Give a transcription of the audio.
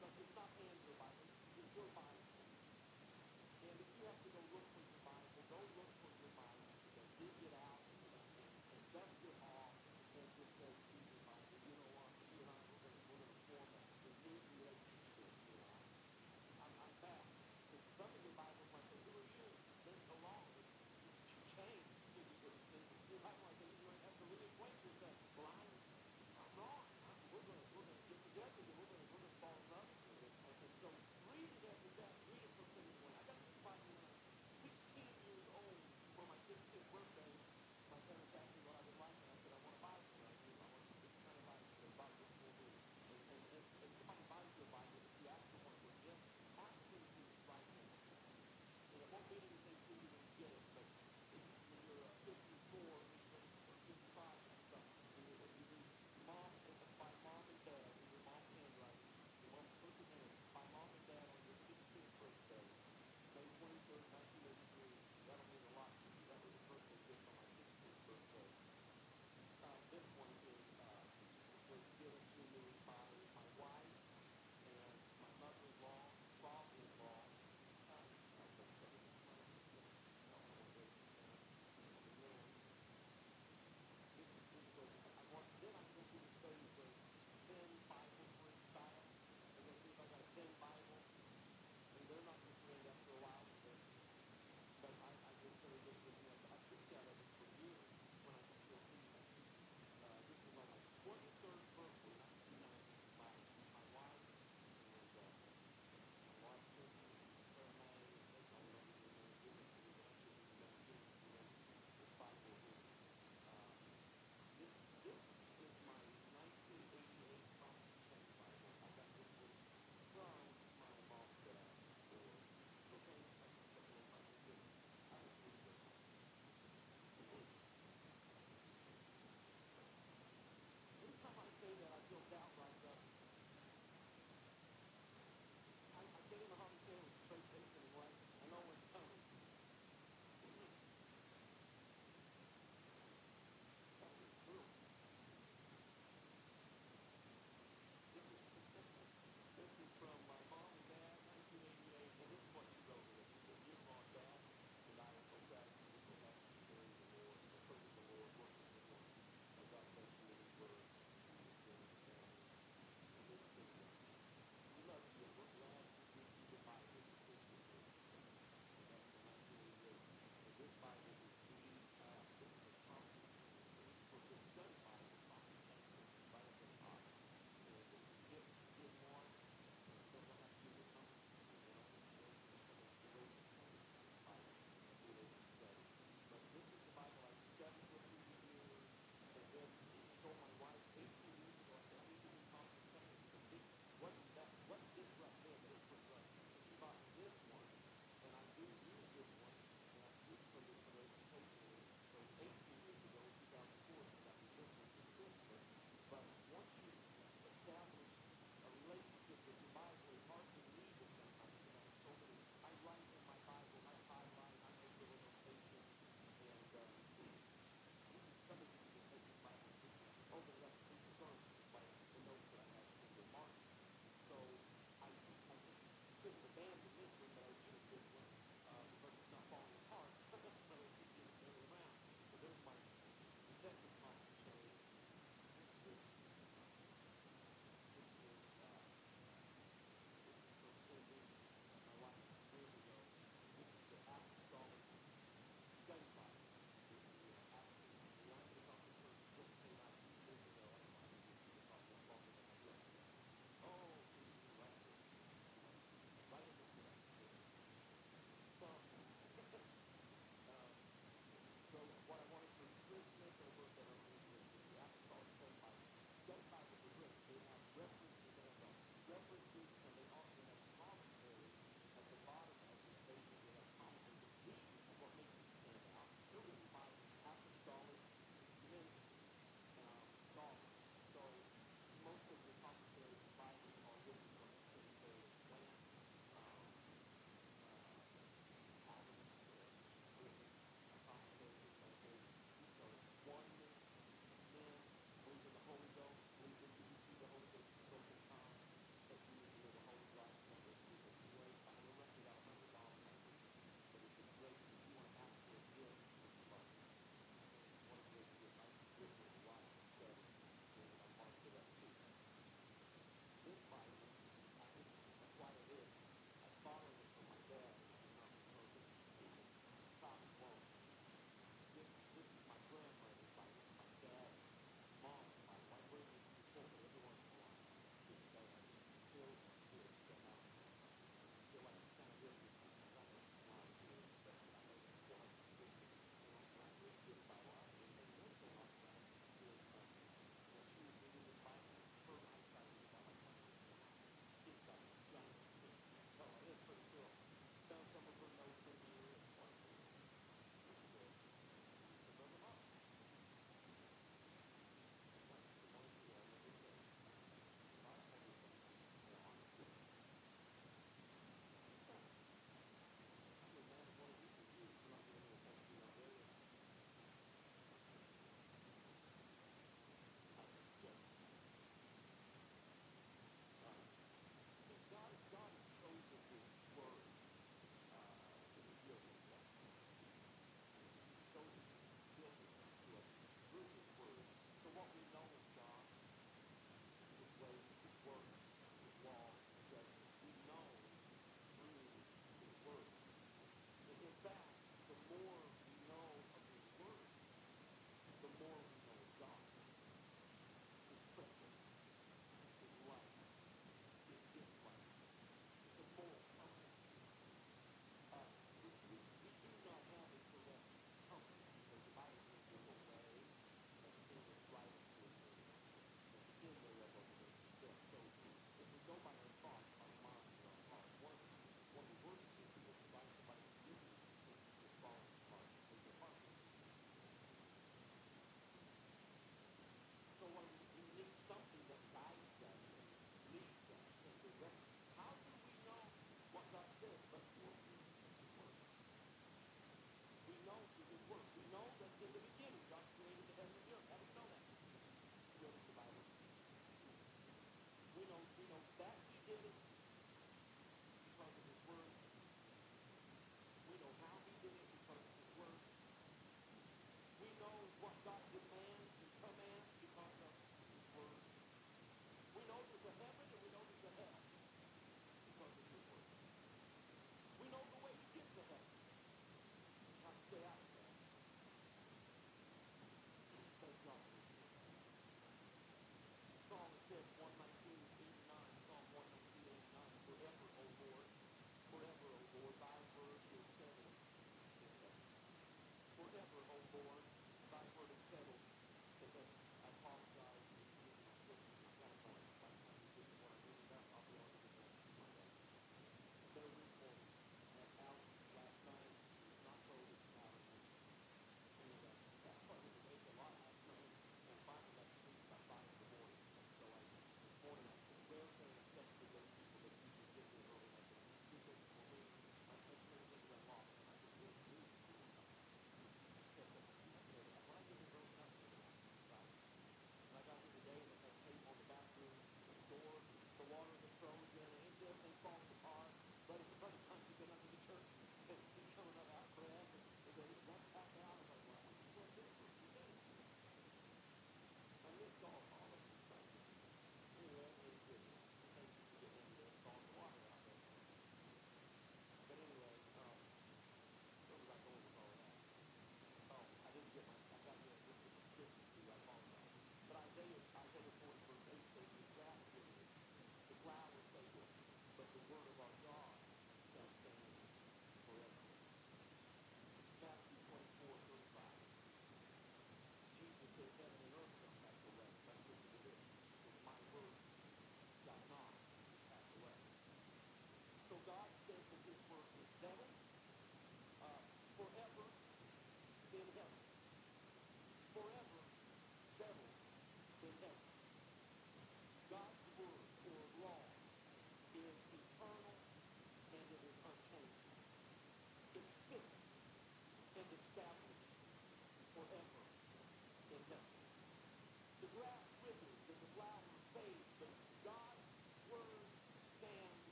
but it's not Andrew Bible. It's your Bible.